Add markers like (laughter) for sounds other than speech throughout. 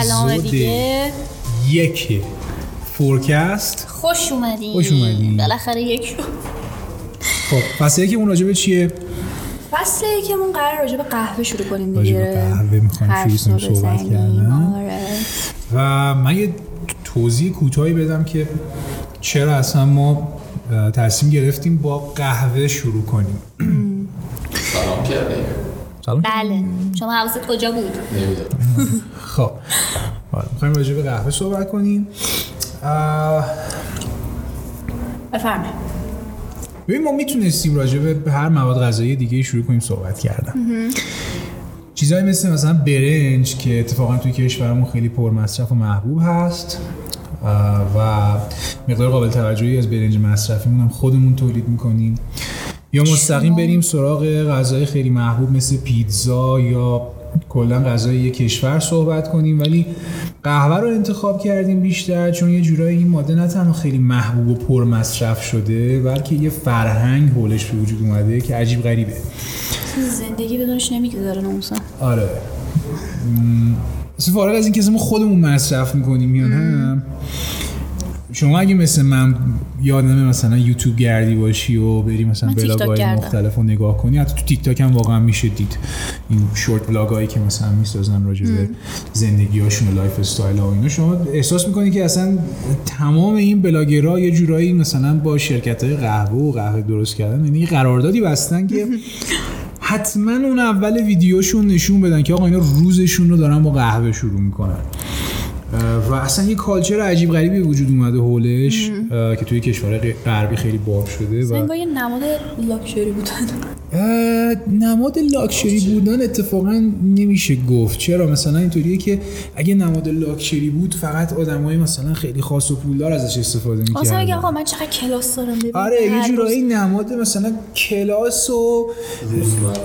برنامه دیگه. یک فورکست خوش اومدین خوش اومدین. بالاخره یک شد خب پس یکی اون راجبه چیه؟ فصل یکمون قرار راجع به قهوه شروع کنیم راجع دیگه. به قهوه می‌خوایم شروع کنیم صحبت. کردن. آره. و من یه توضیح کوتاهی بدم که چرا اصلا ما تصمیم گرفتیم با قهوه شروع کنیم. سلام کردیم سلام. بله. شما حواست کجا بود؟ نمی‌دونم. خب. آره، می‌خوایم راجع به قهوه صحبت کنیم. بفرمایید. ببین ما می‌تونستیم راجع به هر مواد غذایی دیگه شروع کنیم صحبت کردن. چیزایی مثل مثلا برنج که اتفاقا توی کشورمون خیلی پرمصرف و محبوب هست و مقدار قابل توجهی از برنج مصرفیمون هم خودمون تولید می‌کنیم. یا مستقیم بریم سراغ غذای خیلی محبوب مثل پیتزا یا کلا غذای یک کشور صحبت کنیم ولی قهوه رو انتخاب کردیم بیشتر چون یه جورایی این ماده نه تنها خیلی محبوب و پر مصرف شده بلکه یه فرهنگ حولش به وجود اومده که عجیب غریبه. زندگی بدونش نمی‌گذاره ناموسا آره. اصلا فارغ از اصلا ما خودمون مصرف می‌کنیم یا نه شما اگه مثل من یادمه مثلا یوتیوب گردی باشی و بری مثلا vlog های. مختلف رو نگاه کنی حتی تو تیک تاک هم واقعا میشه دید. این short vlog که مثلا می‌سازن راجع به زندگی هاشون و lifestyle ها و اینا شما احساس می‌کنی که اصلا تمام این بلاگرها یه جورایی مثلا با شرکت های قهوه و قهوه درست کردن؟ یعنی قراردادی بستن که (laughs) حتما اون اول ویدیوشون نشون بدن که آقا اینا روزشون رو دارن با قهوه شروع می‌کنن. و اصلا یه کالچر عجیب غریبی وجود اومده حولش اه، که توی کشور غربی خیلی باب شده و یه نماد لاکچری بودن. نماد لاکچری بودن اتفاقا نمیشه گفت. چرا؟ مثلا اینطوریه که اگه نماد لاکچری بود فقط آدمای مثلا خیلی خاص و پولدار ازش استفاده مثلا می‌کردن آقا من چقدر کلاس دارم؟ ببین آره یه جورایی نماد مثلا کلاس و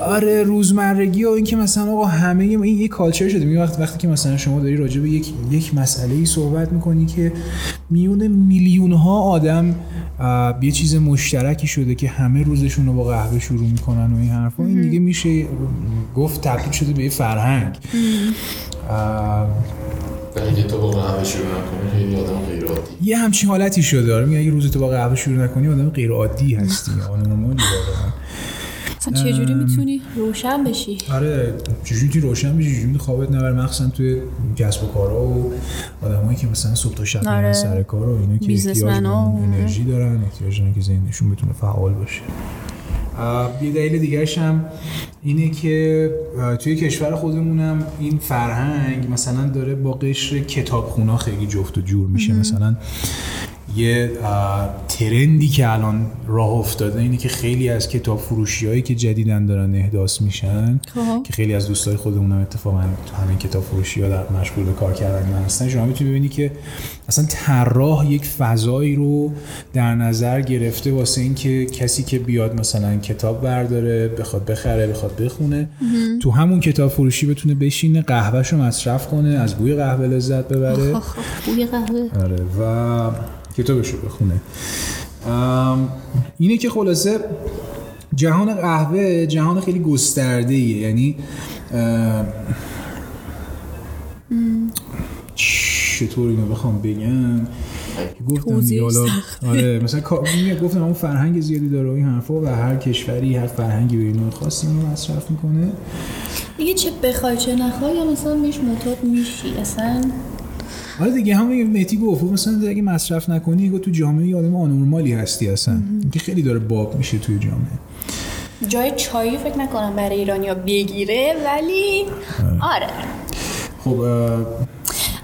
آره روزمرگی و اینکه مثلا آقا همه این یه کالچر شده. میگه وقتی وقتی که مثلا شما داری راجع به یک یک مسئله ای صحبت می‌کنی که میون میلیون ها آدم یه چیز مشترکی شده که همه روزشون رو با قهوه شروع می‌کنن. و این حرفا این دیگه میشه گفت تبدیل شده به یه فرهنگ. اگه تو با قهوه شروع نکنی خیلی آدم غیر عادی یه همچین حالتی شده آره میگه اگه روزتو با قهوه شروع نکنی آدم غیر عادی هستی (laughs) آدم نرمالی واقعا. اصلا چجوری می‌تونی روشن بشی؟ آره چجوری می‌تونی روشن بشی؟ چجوری می‌تونی خوابت نبر مخصوصا توی کسب و کارها و آدمایی که مثلا صبح تا شب آره. سر کار و اینا که احتیاج و- انرژی دارن احتیاج دارن که ذهنشون بتونه فعال باشه. یه دلیل دیگرش هم اینه که توی کشور خودمونم این فرهنگ مثلا داره با قشر کتابخونا خیلی جفت و جور میشه. مثلا یه ترندی که الان راه افتاده اینه که خیلی از کتاب فروشی هایی که جدیدن دارن احداث میشن خب. که خیلی از دوستای خودمون هم اتفاقا تو همین کتاب فروشی ها در مشغول به کار کردن هستن. شما می‌تونی ببینی که اصلا طراح یک فضایی رو در نظر گرفته واسه اینکه کسی که بیاد مثلا کتاب برداره بخواد بخره بخواد بخونه تو همون کتاب فروشی بتونه بشینه قهوهش رو مصرف کنه از بوی قهوه لذت ببره. بوی قهوه. آره و کتابش رو بخونه. ام، اینه که خلاصه جهان قهوه جهان خیلی گسترده ایه یعنی چطور اینو بخوام بگم؟ گفتم حالا. آره مثلا گفتم اون فرهنگ زیادی داره این حرفا و هر کشوری هر فرهنگی به اینو خاصی اینو مصرف می‌کنه. دیگه چه بخوای چه نخوای یا مثلا بهش معتاد میشی اصلا؟ آره دیگه همون متی گفت مثلا اگه مصرف نکنی تو جامعه یه آدم آنورمالی هستی اصلا. که خیلی داره باب میشه توی جامعه. جای چایی فکر نکنم برای ایرانیا بگیره ولی آره. خب اه،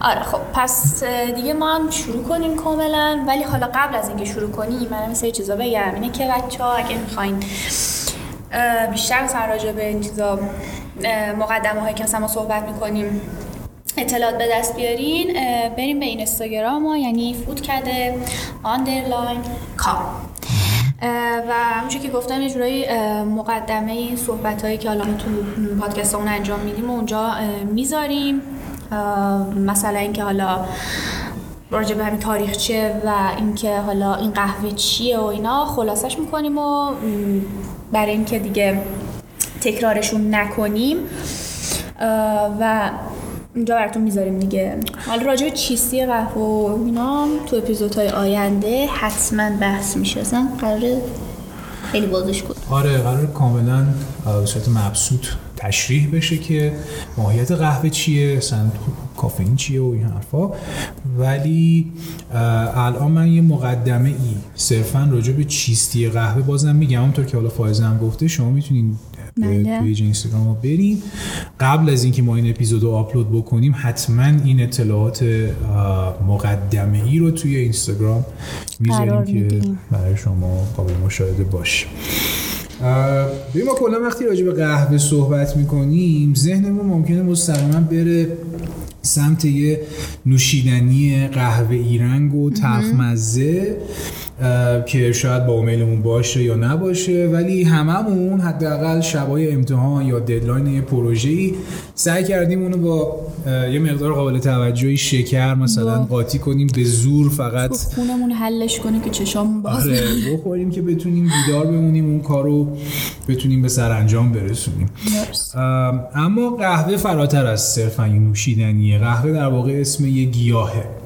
آره خب پس دیگه ما هم شروع کنیم کاملا. ولی حالا قبل از اینکه شروع کنیم من مثل یه چیزا بگم. اینه که بچه ها اگه می‌خواین بیشتر مثلا راجع به این چیزا مقدمه هایی که مثلا ما صحبت می‌کنیم اطلاعات به دست بیارین بریم به این اینستاگرام ما یعنی فودکده underline com و همونجور که گفتم یه جورایی مقدمه این صحبت هایی که حالا تو پادکست اون انجام میدیم و اونجا می‌ذاریم. مثلا اینکه حالا راجع به همین تاریخچه و اینکه حالا این قهوه چیه و اینا خلاصش می‌کنیم و برای اینکه دیگه تکرارشون نکنیم. و اینجا براتون می‌ذاریم دیگه. حالا راجع به چیستی قهوه و اینا تو اپیزودهای آینده حتما بحث میشه. اصلا قراره خیلی بازش کنیم. آره قرار کاملا به صورت مبسوط تشریح بشه که ماهیت قهوه چیه اصلا کافئین چیه و این حرفا. ولی الان من یه مقدمه ای صرفا راجع به چیستی قهوه بازم میگم. اونطور که حالا فائزه هم گفته شما می‌تونین بله. پیج اینستاگرام رو برین قبل از اینکه ما این اپیزود رو آپلود بکنیم حتما این اطلاعات مقدمه ای رو توی اینستاگرام می‌ذاریم که میدیم. برای شما قابل مشاهده باشه ببین ما کلا وقتی راجع به قهوه صحبت می‌کنیم ذهنمون ممکنه مستقیما بره سمت یه نوشیدنی قهوه ای رنگ و تلخ مزه اه، که شاید با میلمون باشه یا نباشه ولی هممون حداقل شبای امتحان یا ددلاین یه پروژه‌ای سعی کردیم اونو با یه مقدار قابل توجهی شکر مثلا قاطی کنیم به زور فقط خونمون حلش کنه که چشامون باز آره بخوریم که بتونیم بیدار بمونیم اون کار رو بتونیم به سرانجام برسونیم. اما قهوه فراتر از صرفا یه نوشیدنیه. قهوه در واقع اسم یه گیاهه.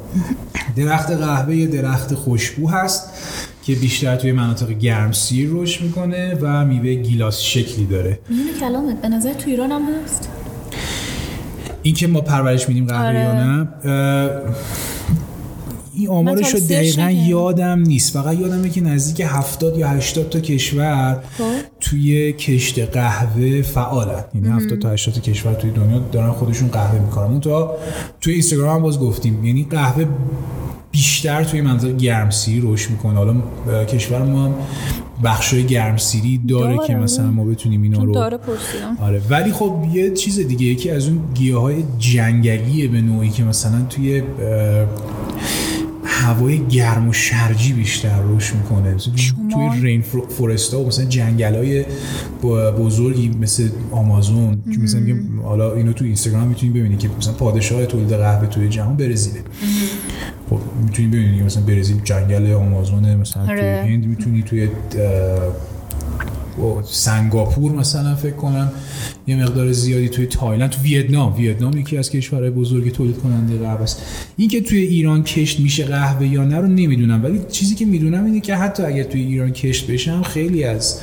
درخت قهوه یه درخت خوشبو هست که بیشتر توی مناطق گرمسیر رشد می‌کنه و میوه گیلاس شکلی داره میونه کلامت به نظر تو ایران هم هست این که ما پرورش میدیم قهوه آره. یا نه این آمارش رو دقیقا. یادم نیست. فقط یادمه که نزدیک 70 یا 80 تا کشور خب. توی کشت قهوه فعالن. یعنی 70 تا 80 تا کشور توی دنیا دارن خودشون قهوه می‌کنن. اون تا توی اینستاگرام هم باز گفتیم. یعنی قهوه بیشتر توی منطقه گرمسیری رشد می‌کنه. حالا کشور ما هم بخشای گرمسیری داره داره، که مثلا ما بتونیم اینا رو داره آره. ولی خب یه چیز دیگه یکی از اون گیاه های جنگلیه به نوعی که مثلا توی هوای گرم و شرجی بیشتر رشد می‌کنه. مثلا توی رین فورست ها و مثلا جنگل های بزرگی مثل آمازون که مثلا میگم حالا اینو تو اینستاگرام می‌تونید ببینید که مثلا پادشاه تولید قهوه توی جهان برزیله. خب می‌تونید ببینید مثلا برزیل جنگل آمازونه مثلا توی آره. هند می‌تونی توی سنگاپور مثلا فکر کنم یه مقدار زیادی توی تایلند تو ویتنام. ویتنام یکی از کشورهای بزرگ تولید کننده قهوه است. این که توی ایران کشت میشه قهوه یا نه رو نمی‌دونم ولی چیزی که می‌دونم اینه که حتی اگر توی ایران کشت بشه هم خیلی از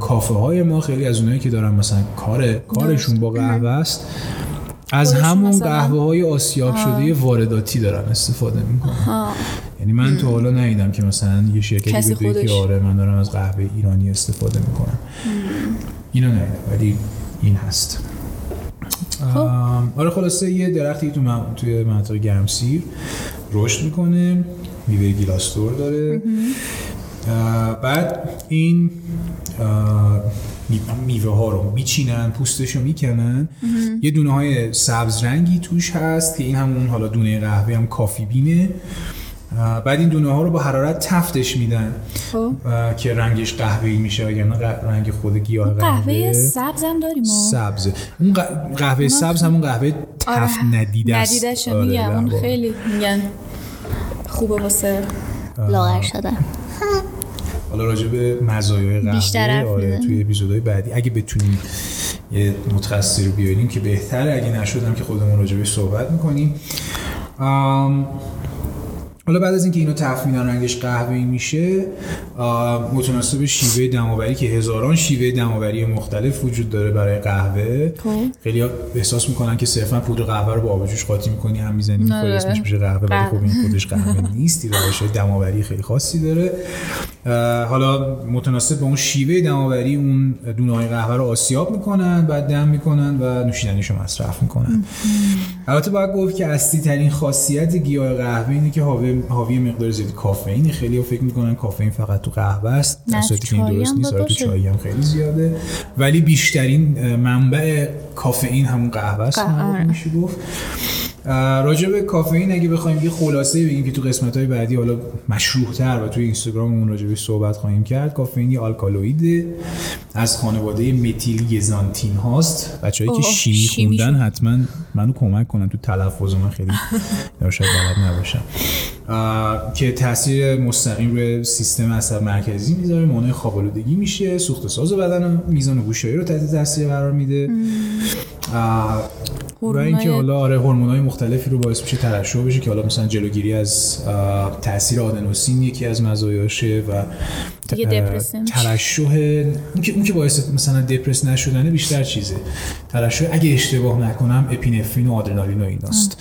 کافه های ما خیلی از اونایی که دارن مثلا کار کارشون با قهوه است از همون قهوه های آسیاب شده وارداتی دارن استفاده می‌کنن. یعنی من تا حالا ندیدم که مثلا یه شرکتی بگه که. آره من دارم از قهوه ایرانی استفاده می‌کنم. اینو ندیدم ولی این هست. آم، آره خلاصه یه درختی تو من- توی منطقه گرمسیر رشد می‌کنه میوه گیلاستور داره. بعد این میوه ها رو میچینن پوستش رو می‌کنن. یه دونه های سبز رنگی توش هست که این همون حالا دونه قهوه هم کافی بینه. بعد این دونه ها رو با حرارت تفتش میدن. خب. که رنگش قهوه‌ای میشه یعنی رنگ خود گیاه قهوه قهوه. سبز هم داریم ما. سبزه اون قهوه سبز همون قهوه تفت ندیده است. ندیدش آره، میگم. اون. خیلی میگن خوبه واسه لاغر شدن. (laughs) حالا راجع به مزایای قهوه آره. توی اپیزودهای بعدی. اگه بتونیم یه متخصصی رو بیاریم که بهتره. اگه نشدم که خودمون راجع بهش صحبت می‌کنیم. حالا بعد از اینکه اینو میدن رنگش قهوه‌ای میشه متناسب شیوه دماوری که هزاران شیوه دماوری مختلف وجود داره برای قهوه خب. خیلی احساس می‌کنن که صرفا پودر قهوه رو با آب جوش قاطی می‌کنی هم می‌زنی می‌خوری آره. اسمش میشه قهوه ولی خب این. خودش قهوه (laughs) نیست روش دماوری خیلی خاصی داره حالا متناسب با اون شیوه دماوری اون دونه های قهوه رو آسیاب می‌کنن بعد دم می‌کنن و نوشیدنیشو مصرف می‌کنن البته باید گفت که اصلی ترین خاصیت گیاه قهوه اینه که حاوی حاوی مقدار زیادی کافئین. خیلی ها فکر می‌کنن کافئین فقط تو قهوه است. در صورتی که این درست نیست. آره تو. چای هم خیلی زیاده. ولی بیشترین منبع کافئین همون قهوه است. معروف آره. میشه گفت. راجع به کافئین اگه بخوایم یه خلاصه بگیم که تو قسمت های بعدی حالا مشروح تر و توی اینستاگراممون راجع بهش صحبت خواهیم کرد کافئین یه آلکالوئید از خانواده متیل گزانتین هاست. بچه‌ای که شیمی شیمی خوندن. حتما منو کمک کنن تو تلفظ من خیلی یا شاید بلد نباشم. که تاثیر مستقیم روی سیستم عصب مرکزی می‌ذاره مانع خوابالودگی میشه سوخت ساز بدن و میزان گوشایی رو تحت تاثیر قرار میده. اه، و اینکه حالا آره هورمونای مختلفی رو باعث میشه ترشح بشه که حالا مثلا جلوگیری از تاثیر آدنوسین یکی از مزایاشه و. ترشح اون که اون که باعث مثلا دپرس نشدنه بیشتر چیزه. ترشح اگه اشتباه نکنم اپینفرین و آدرنالین و ایناست.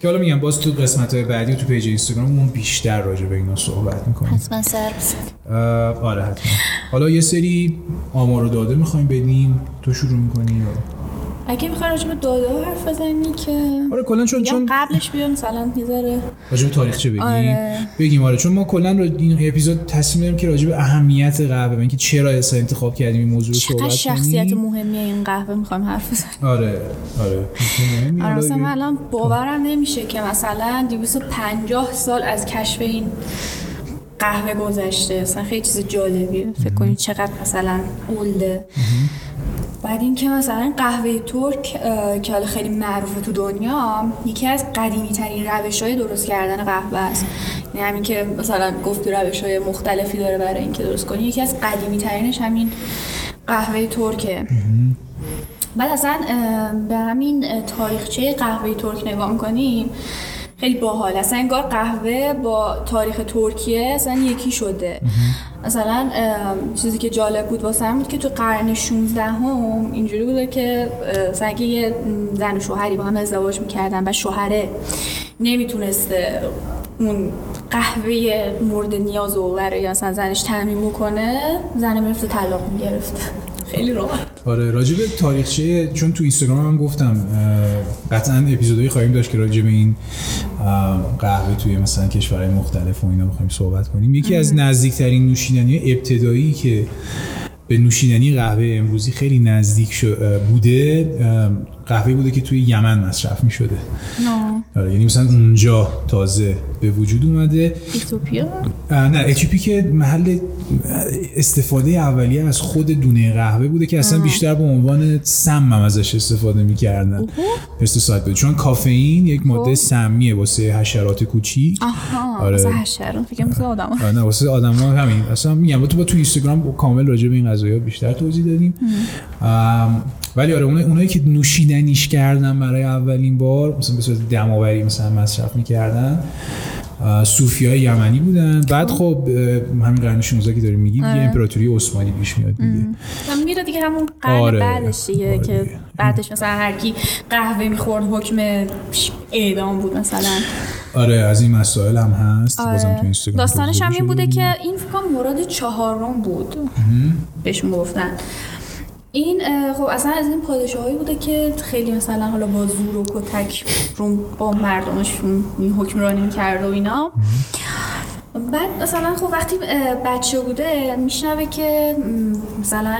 که حالا میگم باز تو قسمت های بعدی و تو پیج اینستاگرام اون بیشتر راجع به اینا صحبت می‌کنیم. حتما سر. آره حتما. حالا یه سری آمار و داده می‌خوایم بدیم. تو شروع می‌کنی یا؟ اگه می‌خوای راجع به داده ها حرف بزنی که. آره کلا چون چون قبلش بیا مثلا یه ذره. راجع به تاریخچه بگیم آره. بگیم آره چون ما کلا رو این اپیزود تصمیم داریم که راجع به اهمیت قهوه و اینکه چرا اصلا انتخاب کردیم این موضوع رو صحبت شخصیت مهمیه این قهوه می‌خوایم حرف بزنیم آره آره. آره مثلا الان باورم نمیشه که مثلا 250 سال از کشف این قهوه گذشته اصلا خیلی چیز جالبیه. فکر کنید چقدر مثلا اولده. بعد اینکه مثلا قهوه ترک که حالا خیلی معروفه تو دنیا یکی از قدیمی ترین روش های درست کردن قهوه است. یعنی همین که مثلا گفتی روش های مختلفی داره برای اینکه درست کنی یکی از قدیمی ترینش همین قهوه ترکه. بعد اصلا به همین تاریخچه قهوه ترک نگاه می‌کنیم خیلی باحال. اصلا انگار قهوه با تاریخ ترکیه اصلا یکی شده. مثلا چیزی که جالب بود واسه بود که تو قرن 16 هم اینجوری بوده که مثلا یه زن و شوهری با هم ازدواج می‌کردن و شوهره نمی‌تونسته اون قهوه مورد نیاز او برای مثلا زنش تعمین بکنه زن می‌رفته طلاق می‌گرفته خیلی راحت. آره راجع به تاریخچه چون تو اینستاگرام هم گفتم قطعا اپیزودهایی خواهیم داشت که راجع به این قهوه توی مثلا کشورهای مختلف و اینا بخوایم صحبت کنیم. یکی از نزدیکترین نوشیدنی ابتدایی که به نوشیدنی قهوه امروزی خیلی نزدیک بوده قهوه بوده که توی یمن مصرف می شده آره یعنی مثلا اونجا تازه به وجود اومده. ایتوپیا؟ نه اتیوپی که محل استفاده اولیه از خود دونه قهوه بوده که اصلا بیشتر به عنوان سم هم ازش استفاده می‌کردن. پستیساید بود چون کافئین یک ماده سمیه واسه حشرات کوچیک. آها آره. مثلا حشره فکر مثل آدم آره نه واسه آدم ها همین. اصلا میگم تو با تو اینستاگرام کامل راجع به این قضايا بیشتر توضیح دادیم. ولی آره اونایی, اونایی که نوشیدنیش کردن برای اولین بار مثلا به صورت دماوری مثلا مصرف می‌کردن صوفی های یمنی بودن. بعد خب همین قرن 16 که داریم میگیم دیگه امپراتوری عثمانی پیش میاد دیگه. میره دیگه همون قرن آره. بعدش دیگه آره که. بعدش مثلا هر کی قهوه می‌خورد حکم اعدام بود مثلا. آره از این مسائل هم هست. بازم تو آره. اینستاگرام داستانش هم این بوده. که این فکر کنم مراد چهارم بود. بهش گفتن. این خب اصلا از این پادشاهایی بوده که خیلی مثلا حالا با زور و کتک رو با مردمشون این حکمرانی می‌کرد و اینا. بعد مثلا خب وقتی بچه بوده میشنوه که مثلا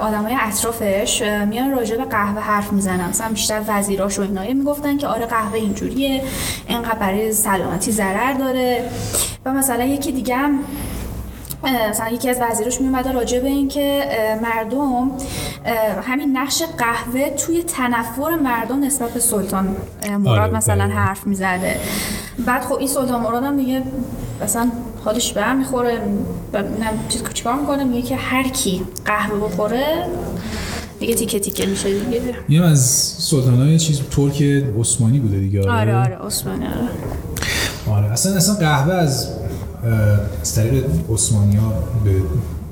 آدم های اطرافش میان راجع به قهوه حرف می‌زنن. مثلا بیشتر وزیراش و اینا می‌گفتن که آره قهوه اینجوریه اینقدر برای سلامتی ضرر داره. و مثلا یکی دیگه هم مثلا یکی از وزیراش میومده راجع به اینکه اه، مردم همین نقش قهوه توی تنفر مردم نسبت به سلطان مراد آره، مثلا دقیقاً. حرف می‌زده. بعد خب این سلطان مراد هم دیگه مثلا حالش به هم می‌خوره چیز چیکار می‌کنه؟ میگه که هر کی قهوه بخوره دیگه تیکه تیکه میشه دیگه. اینم از سلطانای چیز ترک عثمانی بوده دیگه آره آره عثمانی آره. آره اصلا اصلا قهوه از از طریق عثمانی ها به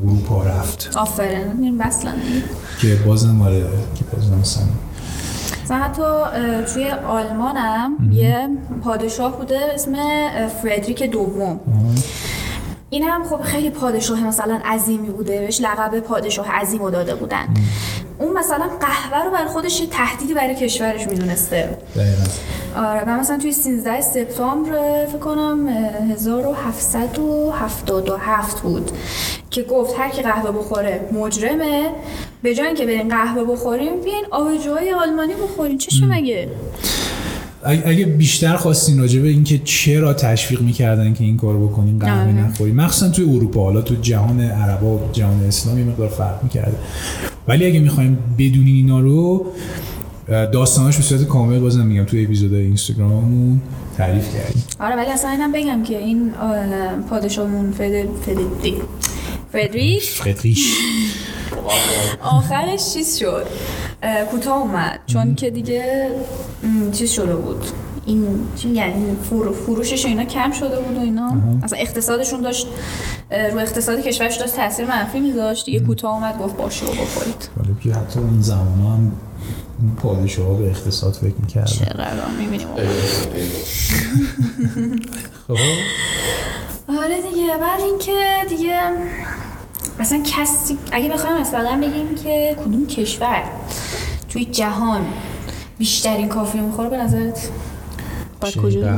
اروپا رفت. آفرین. بسلن دیگه که بازم آره که بازم مثلا مثلا حتی توی آلمان هم یه پادشاه بوده اسم فردریک دوم. این هم خب خیلی پادشاه مثلا عظیمی بوده بهش لقب پادشاه عظیم رو داده بودن. اون مثلا قهوه رو برای خودش یه تهدیدی برای کشورش می‌دونسته. دقیقا. آره و مثلا توی 13 سپتامبر فکر کنم اه، 1777 بود که گفت هر کی قهوه بخوره مجرمه. به جای اینکه برین قهوه بخوریم بیاین آبجوهای آلمانی بخورین. چشه مگه؟ اگه بیشتر خواستین راجع به اینکه چرا تشویق می‌کردن که این کارو بکنین قهوه آره. نخورین مخصوصا توی اروپا حالا تو جهان عربا و جهان اسلامی مقدار فرق می‌کرده. ولی اگه می‌خوایم بدونین اینا رو داستاناش به صورت کامل بازم میگم توی اپیزودهای اینستاگراممون تعریف کردیم. آره ولی اصلا اینم بگم که این اه، پادشاهمون فدر فدریک فدریک فردریش آخرش چیز شد. کوتاه اومد چون که دیگه چیز شده بود این چی میگن این فرو- فروشش اینا کم شده بود و اینا اصلا اقتصادشون داشت رو اقتصاد کشورش داشت تاثیر منفی میذاشت دیگه کوتاه اومد گفت باشه و بخورید ولی که حتی اون زمان هم اون پادشاه ها به اقتصاد فکر می‌کردن چقدر می‌بینیم خب آره دیگه بعد اینکه دیگه مثلا کسی اگه بخوایم مثلا بگیم که کدوم کشور توی جهان بیشترین کافی می‌خوره به نظرت؟ کجا.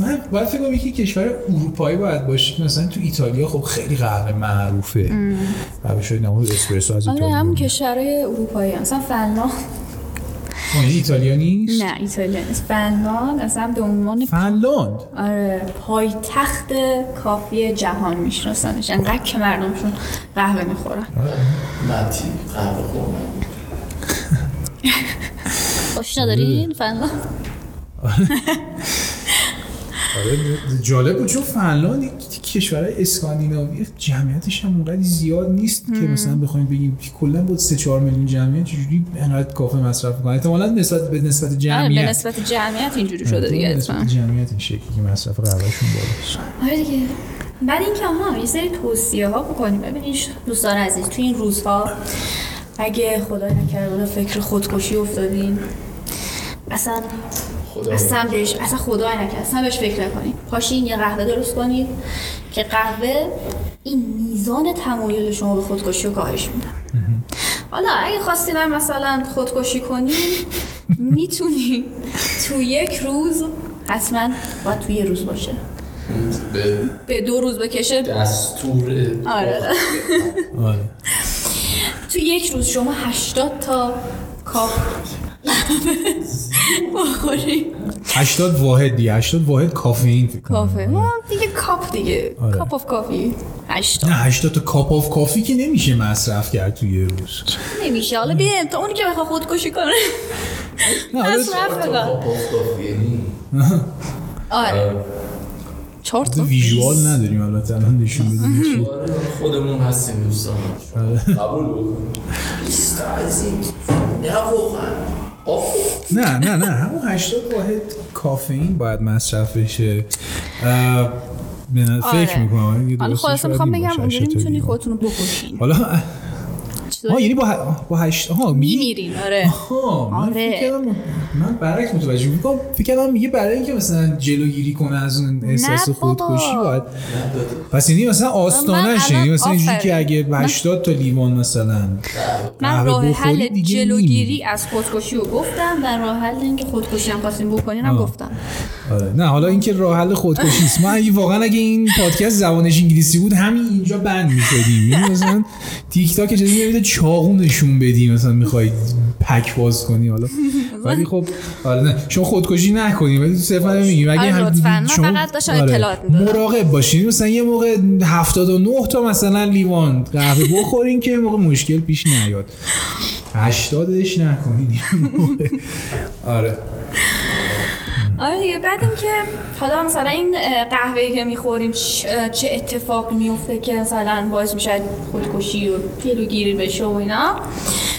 من باید فکر کنم یکی کشور اروپایی باید باشه که مثلا تو ایتالیا خب خیلی قهوه معروفه. قهوه شاید نمود اسپرسو از آره ایتالیا. هم کشورهای اروپایی مثلا فنلاند آه، یعنی ایتالیا نیست؟ نه ایتالیا نیست. فنلاند اصلا به عنوان فنلاند؟ آره پایتخت کافی جهان میشناسنش. انقدر که مردمشون قهوه می‌خورن. متی قهوه خوردن خوش ندارین فنلاند. آره جالب بود چون فنلاند کشورهای اسکاندیناوی جمعیتش هم اونقدر زیاد نیست که مثلا بخوایم بگیم که کلا بود 3 4 میلیون جمعیت چجوری انقدر کافه مصرف می‌کنه احتمالاً نسبت به نسبت آره به جمعیت. نسبت جمعیت اینجوری شده دیگه نسبت. به جمعیت این شکلی که مصرف قهوهشون بالاست آره دیگه. بعد اینکه آها یه سری توصیه ها بکنیم ببینید دوستان عزیز توی این روزها اگه خدای نکرده به فکر خودکشی افتادین اصلا خدا اصلا بهش اصلا خدای نکرد. اصلا بهش فکر نکنید پاشین یه قهوه درست کنید که قهوه این میزان تمایل شما به خودکشی رو کاهش میده. حالا اگه خواستین هم مثلا خودکشی کنین می‌تونین تو یک روز حتما باید تو یه روز باشه. به به دو روز بکشه. دستور آره. (laughs) آره. تو یک روز شما 80 تا کاپ بخوری 80 واحد دیگه 80 واحد کافئین فکر. کافه. آه، دیگه کاپ دیگه. آره. cup of coffee. 80 نه 80 تا cup of coffee که نمیشه مصرف کرد توی یه روز. نمیشه. حالا بیا تا اونی که بخواد خودکشی کنه. نه حالا مصرف کافی یعنی. آره. چهار تا visual نداریم البته الان نشون بدیم. آره، خودمون هستیم دوستان. قبول بکن. بیست این نه واقعا. نه نه نه همون 80 واحد کافئین باید مصرف بشه فکر آره. می‌کنم حالا خلاصه می‌خوام بگم اونجوری 80 تا می‌تونی. خودتون رو بکشین حالا ها یعنی با ه- با هشت ها میگی میمیرین آره من آره. فکر کردم من برعکس متوجه می‌کنم فکر کردم میگه برای اینکه مثلا جلوگیری کنه از اون احساس. خودکشی باید پس یعنی مثلا آستانش یعنی مثلا اینجوری که. اگه 80 تا لیوان مثلا من راه حل جلوگیری. از خودکشی رو گفتم و راه حل اینکه خودکشی هم خواستیم بکنین هم آه. گفتم آره. نه حالا اینکه راه حل خودکشی است ما اگه واقعا اگه این پادکست زبانش انگلیسی بود همین اینجا بند می‌شدیم. یعنی مثلا تیک تاک چیزی میاد چاقو نشون بدی مثلا می‌خوای پک باز کنی حالا. ولی خب آره نه. شما خودکشی نکنید ولی صرفا میگیم اگه آره، هم. من شما- فقط داشتم اطلاعات می‌دادم. مراقب باشین. مثلا یه موقع 79 تا مثلا لیوان قهوه بخورین که موقع مشکل پیش نیاد. 80ش نکنین یه موقع. آره. آره دیگه بعد اینکه حالا مثلا این اه، قهوه‌ای که می‌خوریم چه اتفاقی میفته که مثلا باعث میشه خودکشی و جلوگیری بشه و اینا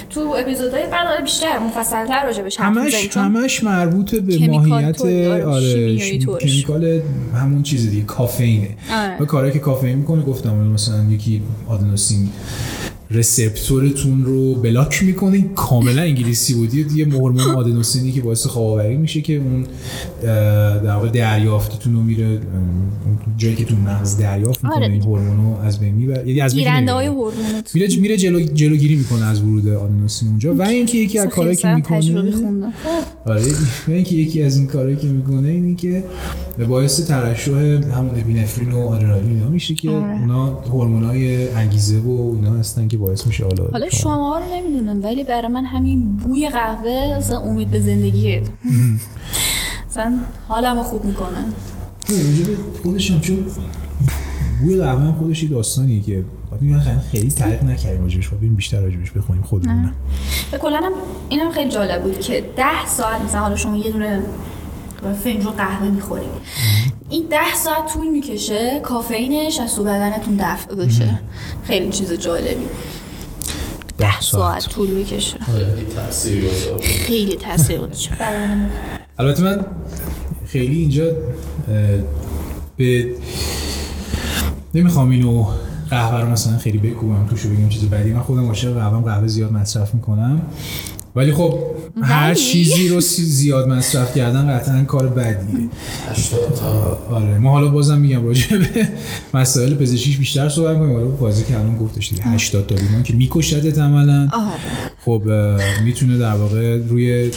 تو اپیزودهای بعد حالا بیشتر مفصل‌تر راجع بهش همش همش مربوط به ماهیت آره، آره. کمیکال همون چیز دیگه کافئینه آره. و کاری که کافئین می‌کنه گفتم مثلا یکی آدنوسین رسپتورتون رو بلاک می‌کنه کاملا انگلیسی بود. یه هورمون آدنوسینی که باعث خواب آوری میشه که اون در واقع دریافتتون رو میره جایی که تو مغز دریافت می‌کنه آره. این هورمون رو از بین می‌بره. یعنی از بین گیرنده های میره میره جلو جلوگیری می‌کنه از ورود آدنوسین اونجا. و اینکه یکی از کارهایی که می‌کنه آره. این که یکی از این کارهایی که می‌کنه اینه که باعث ترشح همون اپینفرین و آدرنالین میشه که آره. اونا هورمونای انگیزه و اینا هستن که باعث میشه حالا حالا شما رو نمی‌دونم ولی برای من همین بوی قهوه اصلا امید به زندگیه. اصلا حالمو خوب می‌کنه. خودش هم چون بوی قهوه هم خودش یه داستانیه که خیلی خیلی تعریف نکردیم راجبش. باید بریم بیشتر راجبش بخونیم خودمون و کلا هم اینم خیلی جالب بود که ده ساعت مثلا حالا شما یه دونه فنجون قهوه می‌خوریم. این ده ساعت طول می‌کشه کافئینش از تو بدنتون دفع بشه. خیلی چیز جالبی. ده ساعت طول می‌کشه. خیلی تاثیر گذار خیلی تاثیر گذاره بدن (laughs) البته من خیلی اینجا به نمی‌خوام اینو قهوه رو مثلا خیلی بکوبم توش بگم چیز بدی. من خودم عاشق قهوه قهوه زیاد مصرف می‌کنم. ولی خب هر؟ چیزی رو سی- زیاد مصرف کردن قطعا کار بدیه 80 تا آره ما حالا بازم میگم راجع به مسائل پزشکیش بیشتر صحبت کنیم حالا بازی که الان گفتش دیگه 80 تا لیمون که میکشدت عملا آره خب می‌تونه در واقع روی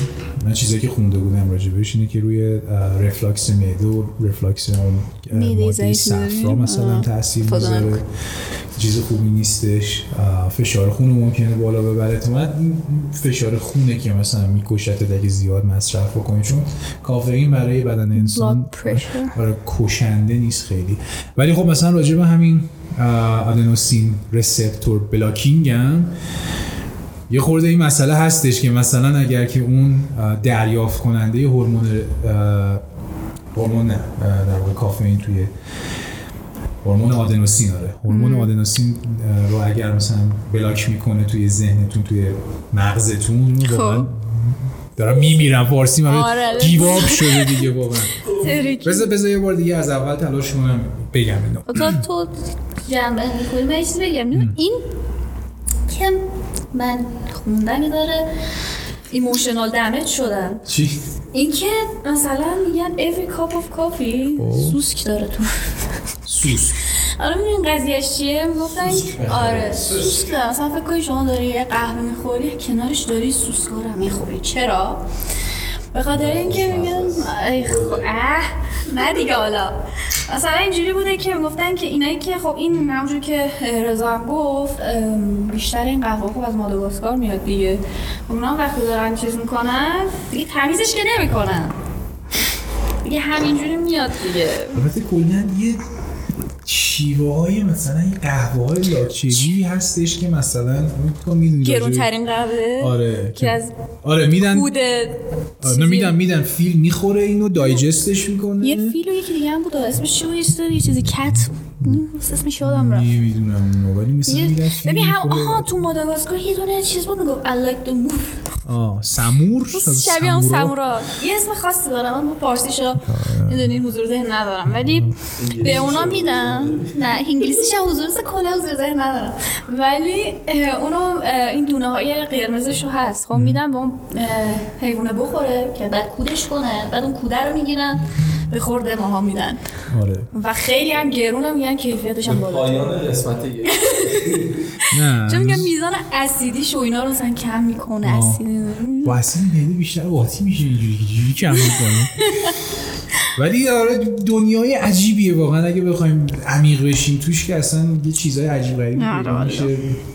من چیزایی که خونده بودم راجبش اینه که روی رفلاکس معده و رفلاکس اون ماده صفرا؟ مثلا. تاثیر می‌ذاره. چیز خوبی نیستش. فشار خون ممکنه بالا ببره. تو من فشار خونه که مثلا میکشتت اگه زیاد مصرف بکنی چون کافئین برای بدن انسان. آره کشنده نیست خیلی. ولی خب مثلا راجع به همین آدنوسین رسپتور بلاکینگ هم یه خورده این مسئله هستش که مثلا اگر که اون دریافت کننده هورمون هورمون در واقع کافئین توی هورمون آدنوزین آره. هورمون آدنوزین رو اگر مثلا block می‌کنه توی ذهنتون توی مغزتون خب. دارم میمیرم فارسی من آره. give up شده دیگه واقعا. tricky. بذار بذار یه بار دیگه از اول تلاش کنم بگم اینو. تو تو جنبه می‌کنی من یه چیزی بگم. این که من خوندنی داره emotional damage شدن. چی؟ این که مثلا میگن every cup of coffee خب. سوسک داره تو. سوس. آره می‌دونین قضیهش چیه؟ می‌گفتن آره سوسک مثلا فکر کنی شما داری یه قهوه می‌خوری کنارش داری سوسکا رو هم چرا؟ به خاطر اینکه میگن ای خ- اه نه دیگه حالا. مثلا اینجوری بوده که می‌گفتن که اینایی که خب این همونجور که رضا هم گفت بیشتر این قهوه خب از ماداگاسکار میاد دیگه. اونا هم وقتی دارن چیز می‌کنن دیگه تمیزش که نمی‌کنن. دیگه همینجوری میاد دیگه. البته کلا یه شیوه های مثلا این قهوه های لاچگی هستش که مثلا تو می‌دونی گرونترین قهوه آره که از آره میدن بود آره میدن میدن فیل می‌خوره اینو دایجستش می‌کنه. یه فیل و یکی دیگه هم بود اسمش چی بود یه چیزی- یه چیزی کت اسمش یادم رفت. نمی‌دونم اونو ولی مثلا یه- میدن فیل ببین هم. آها تو ماداگاسکار یه دونه چیز بود می‌گفت I like the move آه سمور؟ شبیه اون سمورا. یه اسم خاصی دارم اما پارسیشو می‌دونین حضور ذهن ندارم. ولی به اونا میدن نه انگلیسیش هم حضور ذهن کلا حضور ذهن ندارم. ولی اونو این دونه های قرمزشو هست. خب میدن به اون اه، حیوانه بخوره که بعد کودش کنه. بعد اون کوده رو می‌گیرن به خورده ماها میدن. آره. و خیلی هم گرون میگن کیفیتش هم بالا پایان قسمت نه. چون میگن میزان اسیدیش و اینا رو مثلا کم می‌کنه. اسیدی با معده بیشتر قاطی میشه اینجوری که جوری کم می‌کنه. ولی آره دنیای عجیبیه واقعا. اگه بخوایم عمیق بشیم توش که اصلا یه چیزای عجیب غریبی آره، آره. میشه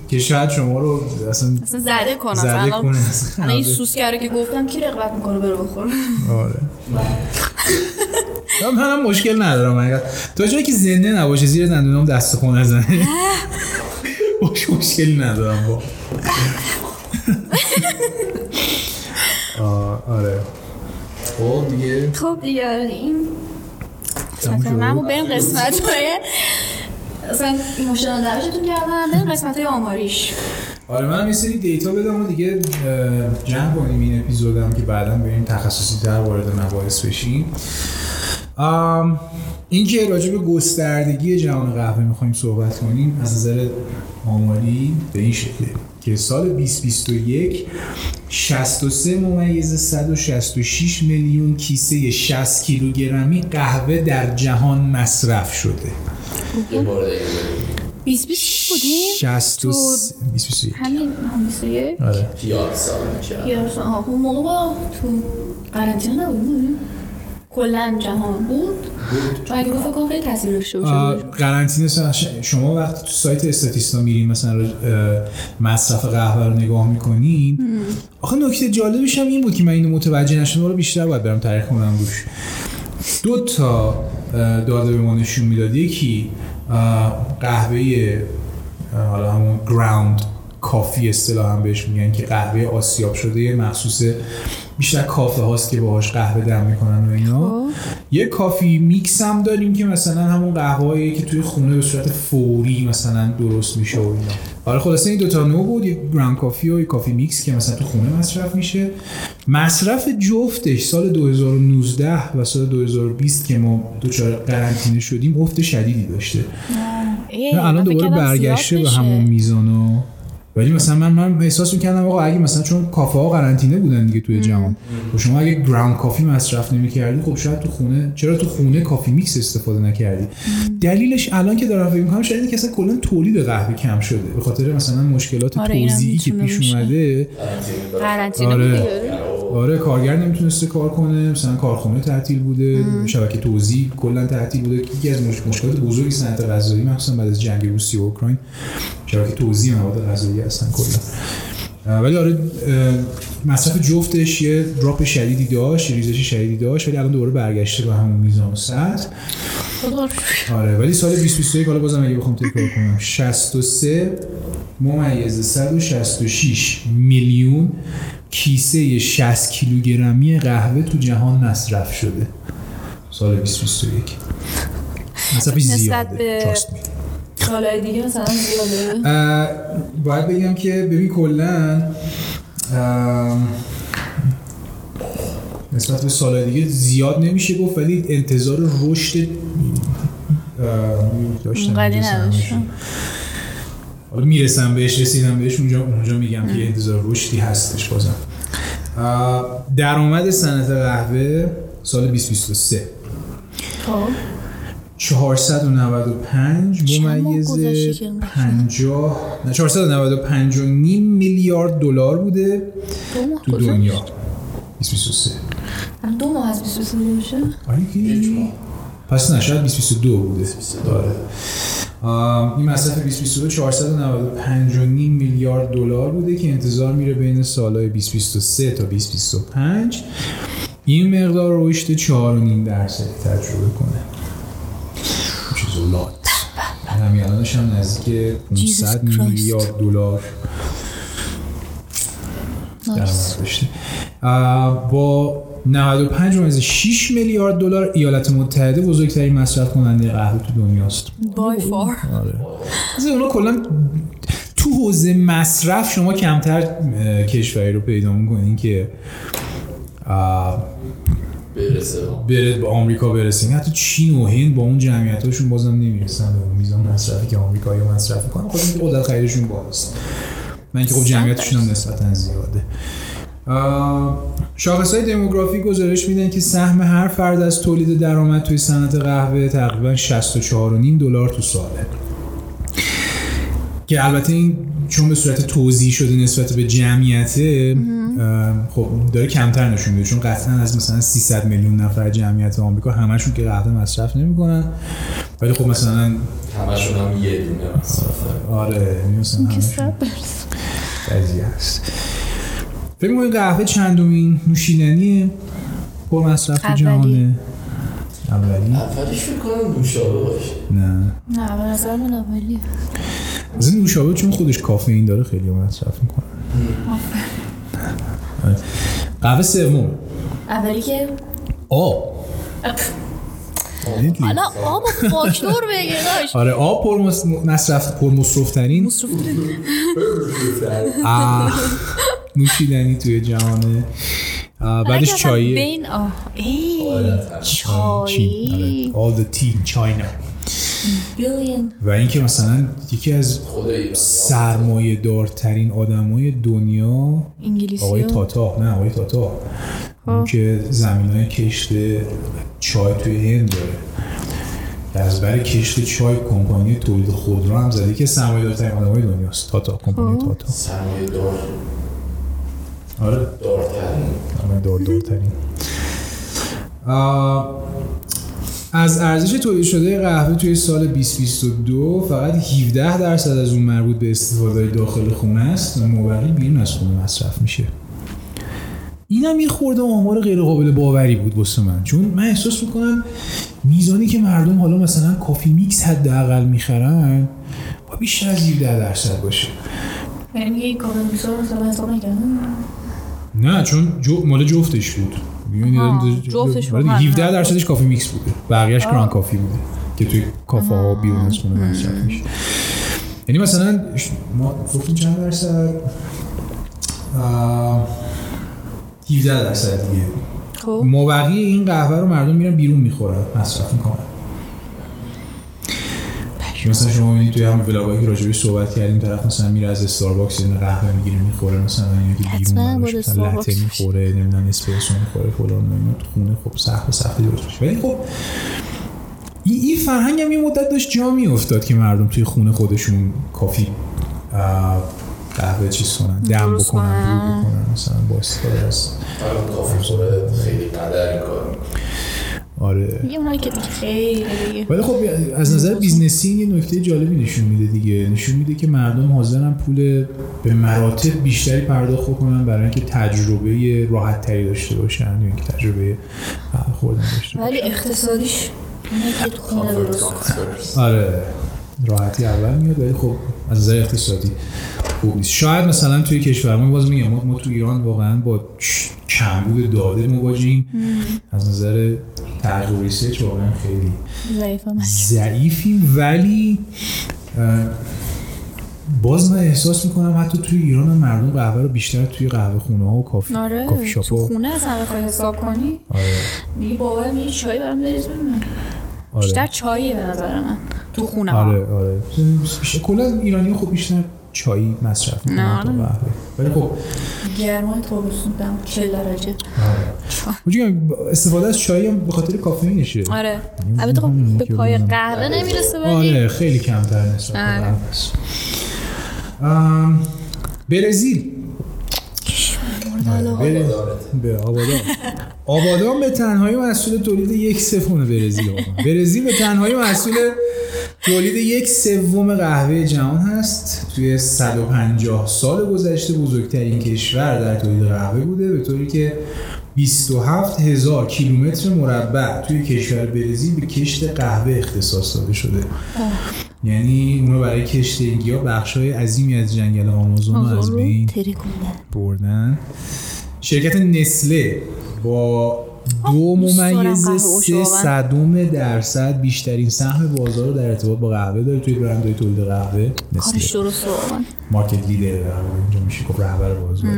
که شاید شما رو اصلا اصلا زده کنه زده اصلا کنه. الان این سوسکره که گفتم کی رقبت می‌کنه بره بخوره آره. من هم مشکل ندارم. اگر تا جایی که زنده نباشه زیر دندونام دست خون نزنه باش مشکلی ندارم. با آره. خب دیگه خب دیگه این تموم شد؟ مثلا همون بریم قسمت های اصلا ایموشنال دمیجتون کردم بریم قسمت های آماریش. آره من یه سری دیتا بدم و دیگه جمع کنیم این اپیزودم که بعدا بریم تخصصی تر وارد مباحث بشیم. این که راجع به گستردگی جهان قهوه می‌خوایم صحبت کنیم از نظر آماری به این شکله. که سال 2021 63 ممیز 166 میلیون کیسه 60 کیلوگرمی قهوه در جهان مصرف شده. یه بار دیگه بریم. 20 20 بودیم؟ 63 2021 همین همیشه آره. پیازا می‌کرد. یا آها اون موقع با تو قرنطینه نبودیم؟ کلا جهان بود. چون اگه فکر کنم خیلی تاثیر داشته آه، باشه قرنطینه شما وقتی تو سایت استاتیستا میرین مثلا مصرف قهوه رو نگاه می‌کنین آخه نکته جالبش هم این بود که من اینو متوجه نشدم رو بیشتر باید برم تاریخ کنم روش. دو تا داده به ما نشون می‌داد. یکی قهوه حالا همون ground coffee اصطلاحا بهش میگن که قهوه آسیاب شده. یه مخصوص بیشتر کافه هاست که باهاش قهوه دم می‌کنن و اینا. یه coffee mix هم داریم که مثلا همون قهوه‌ای که توی خونه به صورت فوری مثلا درست میشه و اینا. آره خلاصه این دوتا نوع بود. یه ground coffee و یه coffee mix که مثلا تو خونه مصرف میشه. مصرف جفتش سال 2019 و سال 2020 که ما دچار قرنطینه شدیم افت شدیدی داشته. الان دوباره برگشته به. همون میزانا ولی مثلا من من احساس می‌کردم آقا اگه مثلا چون کافه ها قرنطینه بودن دیگه توی جهان و شما اگه ground coffee مصرف نمی‌کردی خب شاید تو خونه چرا تو خونه coffee mix استفاده نکردی؟ دلیلش الان که دارم فکر می‌کنم شاید که اصلا کلا تولید قهوه کم شده. به خاطر مثلا مشکلات آره، توزیعی که پیش. اومده. قرنطینه آره. آره کارگر نمی‌تونسته کار کنه. مثلا کارخونه تعطیل بوده. شبکه توزیع کلا تعطیل بوده. یکی از مش- مشکلات بزرگی صنعت غذایی مخصوصا بعد از جنگ روسیه و اوکراین شبکه توزیع مواد غذایی هستن کلا. ولی آره مصرف جفتش یه دراپ شدیدی داشت ریزش شدیدی داشت ولی الان دوباره برگشته به همون میزان و سطح. آره ولی سال 2021 حالا بازم اگه بخوام تکرار کنم 63 ممیز 166 میلیون کیسه 60 کیلوگرمی قهوه تو جهان مصرف شده. سال 2021 مصرف زیاده به- سالهای دیگه مثلا زیاده؟ اه، باید بگم که ببین کلا نسبت به سال دیگه زیاد نمیشه گفت ولی انتظار رشد داشتم. حالا می‌رسم بهش رسیدم بهش اونجا اونجا میگم که انتظار رشدی هستش بازم. درآمد صنعت قهوه سال 2023 خب. 495 چند ماه ممیز گذشته که اینقدر شده؟ 50 نه 495 و نیم میلیارد دلار بوده تو. دنیا. 2023 الان دو ماه از 23 باشه آره پس نه شاید 2022 بوده. داره این مصرف 2022 495 و نیم میلیارد دلار بوده که انتظار میره بین سالهای 2023 تا 2025 این مقدار رشد 4.5 درصد تجربه کنه. لات همین الانش هم نزدیک 500 Jesus Christ. میلیارد دلار. درآمد نایس داشته اه، با 95 ممیز 6 میلیارد دلار ایالات متحده بزرگترین مصرف کننده قهوه تو دنیاست. بای فار آره. اونا کلا تو حوزه مصرف شما کمتر کشوری رو پیدا می‌کنین که برسه. بره به آمریکا برسین حتی چین و هند با اون جمعیتاشون بازم نمی‌رسن به اون میزان مصرفی که آمریکایی مصرف می‌کنن خود قدرت خریدشون بالاست. من اینکه خب جمعیتشون هم نسبتا زیاده. شاخص های دموگرافی گزارش میدن که سهم هر فرد از تولید درآمد توی صنعت قهوه تقریبا 64.5 دلار تو ساله. که البته این چون به صورت توضیح شده نسبت به جمعیته اه، خب داره کمتر نشون میده. چون قطعا از مثلا 300 میلیون نفر جمعیت آمریکا همشون که قهوه مصرف نمی‌کنن. ولی خب مثلا همشون هم یه دونه مصرفه آره مثلا که همشون. هست فکر می‌کنید قهوه چندمین نوشیدنی پر مصرف تو اولی. جهانه. اولی. اولیش فکر کنم نوشابه باشه. نه. نه به نظر من اولیه. از این نوشابه چون خودش کافئین داره خیلی مصرف می‌کنه. قهوه سوم. اولی که؟ آب. حالا آب و فاکتور بگه آره آب پر مص- مصرف پر مصرف ترین نوشیدنی توی جهانه بعدش چایه بین آه ای چین چای. آره. all the tea in China. و اینکه مثلا یکی از سرمایه دارترین آدمای دنیا انگلیسی آقای. تاتا. نه آقای تاتا. اون که زمین های کشت چای توی هند داره. از برای کشت چای کمپانی تولید خودرو هم زده. که سرمایه دارترین آدمای دنیاست. تاتا کمپانی تاتا. سرمایه دار آره. دارترین. همه دار دارترین. آه، از ارزش تولید شده قهوه توی سال 2022 فقط 17 درصد از اون مربوط به استفاده داخل خونه است و مابقی بیرون از خونه مصرف میشه. اینم یه خورده آمار غیر قابل باوری بود واسه من. چون من احساس می‌کنم میزانی که مردم حالا مثلا کافی میکس حداقل می‌خرن با بیشتر از 17 درصد باشه. یعنی coffee mix مثلا نه چون جو مال جفتش بود. می‌بینی. دیگه 17 درصدش coffee mix بوده. بقیهش ground coffee بوده که توی کافه ها بیرون از خونه مصرف میشه یعنی مثلا ما گفتیم چند درصد؟ آه، 17 درصد دیگه. خب. مابقی این قهوه رو مردم میرن بیرون می‌خورن مصرف می‌کنن. مثلا شما می‌بینید توی هم vlog ایی که راجبش صحبت کردیم طرف مثلا میره از استارباکس یه قهوه می‌گیره می‌خوره مثلا که حتما بیرون مثلا باشه. می‌خوره نمی‌دونم اسپرسو می‌خوره فلان اینا تو خونه خب سخت سخت درست میشه. ولی خب این این فرهنگ هم یه مدت داشت جا میافتاد که مردم توی خونه خودشون کافی قهوه چیز کنن دم بکنن بکنن مثلا با استفاده از الان کافی خوره خیلی قدر این کار می‌کنه. آره. یه اونایی که دیگه خیلی دیگه. ولی خب از نظر business ی این یه نکته جالبی نشون میده دیگه. نشون میده که مردم حاضرن پول به مراتب بیشتری پرداخت کنن برای اینکه تجربه راحت تری داشته باشن یا اینکه تجربه خوردن داشته باشن. ولی اقتصادیش. آره. راحتی اول میاد ولی خب از نظر اقتصادی. خوب نیست. شاید مثلا توی کشور ما باز میگم ما, تو ایران واقعا با کمبود داده مواجهیم. از نظر تحقیق research واقعا خیلی. ضعیفیم ولی باز من احساس می‌کنم حتی توی ایران هم مردم قهوه رو بیشتر توی قهوه خونه ها و کافی آره کافی شاپ تو خونه اصلا بخوای حساب کنی. آره. میگه باور میگه چای برام بریز آره. بیشتر چاییه به نظر من. تو خونه ها. آره آره. کلا ایرانی خب بیشتر چایی مصرف تا آره. قهوه ولی خب گرمای تابستون دم 40 درجه؟ میگم استفاده از چای هم به خاطر کافئینشه آره. یعنی البته خب به پای. قهوه نمی‌رسه ولی آره خیلی کمتر نسبت به آره. برزیل. آره، به آبادان. آبادان به تنهایی مسئول تولید یک سوم برزیل. (laughs) برزیل به تنهایی مسئول تولید یک سوم قهوه جهان هست. توی 150 سال گذشته بزرگترین کشور در تولید قهوه بوده به طوری که 27 هزار کیلومتر مربع توی کشور برزیل به کشت قهوه اختصاص داده شده. یعنی اونا برای کشت این گیاه بخشای عظیمی از جنگل آمازون رو از بین بردن. شرکت نسله با دو دارم ممیز سه. صدم درصد بیشترین سهم بازار رو در ارتباط با قهوه داره. توی برندهای تولید قهوه کارش درست مارکت لیدر قهوه اینجا میشه گفت رهبر بازار.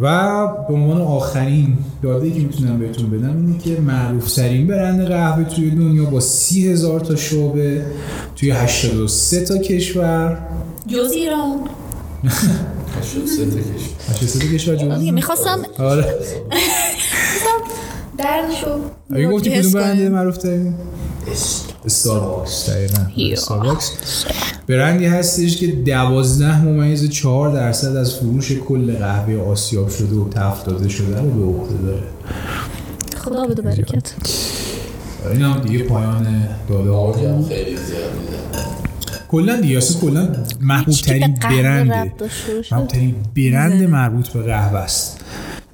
و به عنوان آخرین داده که می‌تونم بهتون بدم اینه که معروف ترین برند قهوه توی دنیا با سی هزار تا شعبه توی 83 تا کشور. جز ایران. سه تا کشور. 83 تا کشور جز می‌خواستم. آره. (laughs) دردشو اگه گفتی کدوم برند کنم. معروف ترین است. استارباکس دقیقا. استارباکس برندی هستش که دوازده ممیز چهار درصد از فروش کل قهوه آسیاب شده و تفت داده شده رو به عهده داره خدا بده برکت این هم دیگه پایان داده ها. خیلی زیاد کلا دیگه کلا محبوب ترین برنده. محبوب ترین برند مربوط به قهوه است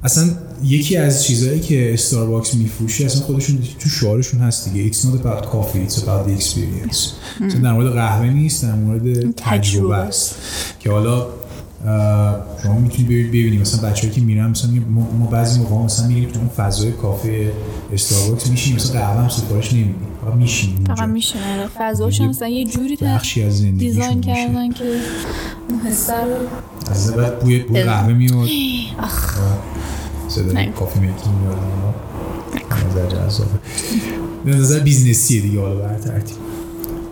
اصلا یکی از چیزهایی که استارباکس میفروشه اصلا خودشون تو شعارشون هست دیگه. It's not about coffee it's about the experience. در مورد قهوه نیست در مورد تجربه است. که حالا شما می‌تونید ببینید مثلا بچه‌ای که میرن مثلا ما، بعضی موقع مثلا میریم تو اون فضای کافه استارباکس میشیم مثلا قهوه هم سفارش نمیدیم. فقط میشینیم فقط میشه فضاش هم مثلا یه جوری تا بخشی از زندگیشون design کردن که اون حسه رو از بعد بوی بوی قهوه میاد اخ صدای نه. coffee making میاد. نظر جذابه. به نظر business یه دیگه حالا بر ترتیب.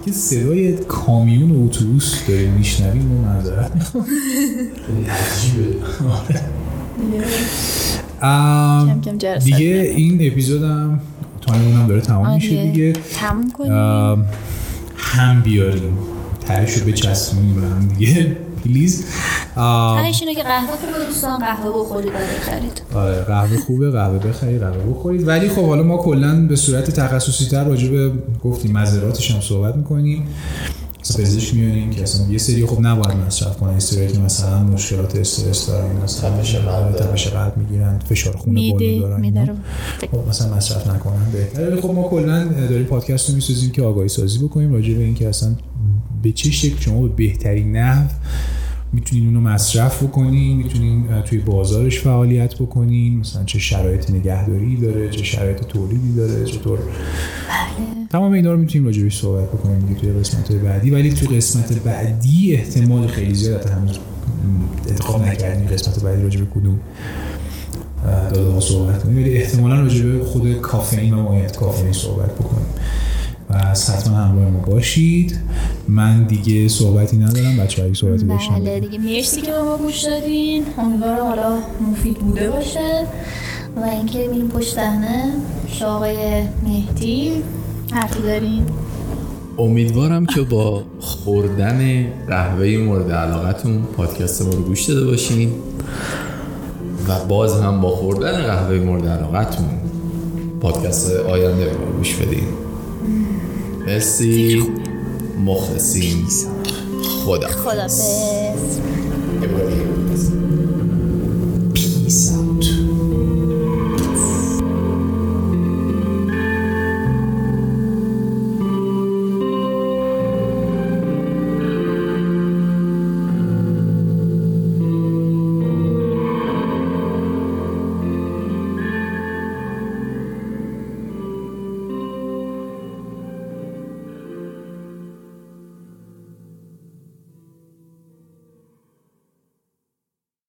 که صدای کامیون و اتوبوس داریم میشنویم و معذرت می‌خوام. دیگه این اپیزودم تایمون هم داره تمام میشه آره. دیگه. تموم کنیم. هم بیاریم. تهش رو بچسبونیم به هم دیگه. (laughs) please تهش اینه که قهوه خوبه دوستان قهوه بخورید بخرید. آره قهوه خوبه قهوه بخرید قهوه بخورید. ولی خب حالا ما کلا به صورت تخصصی تر راجع به گفتیم مضراتش هم صحبت می‌کنیم. پزشک میاریم که اصلا یه سری خب نباید مصرف کنن. اونایی که مثلا مشکلات استرس دارن مثلا تپش قلب آره، دارن. تپش قلب می‌گیرن فشار خون بالا دارن خب مثلا مصرف نکنن بهتره ولی خب ما کلا داریم پادکست رو می‌سازیم که آگاهی سازی بکنیم راجع به اینکه اصلا به چه شکل شما به بهترین نحو می‌تونین اونو مصرف بکنین می‌تونین توی بازارش فعالیت بکنین. مثلا چه شرایط نگهداری داره چه شرایط تولیدی داره چطور؟ تمام اینا رو می‌تونیم راجبش صحبت بکنیم دیگه توی قسمت بعدی. ولی توی قسمت بعدی احتمال خیلی زیاد هنوز انتخاب نکردیم قسمت بعدی راجب کدوم اه، داده ها صحبت کنیم. ولی احتمالا راجب خود کافئین و مایعات کافئین صحبت بکنیم. از حتما همراه ما باشید. من دیگه صحبتی ندارم بچه اگه صحبتی داشتن بله دیگه. مرسی که ما گوش دادین. امیدوارم حالا مفید بوده باشه. و اینکه میریم پشت صحنه پیش آقای مهدی حرفی دارین. امیدوارم که با خوردن قهوه مورد علاقتون پادکست ما رو گوش داده باشین. و باز هم با خوردن قهوه مورد علاقتون پادکست آینده رو گوش بدین. مرسی. مخلصین خدا خدافظ. Everybody.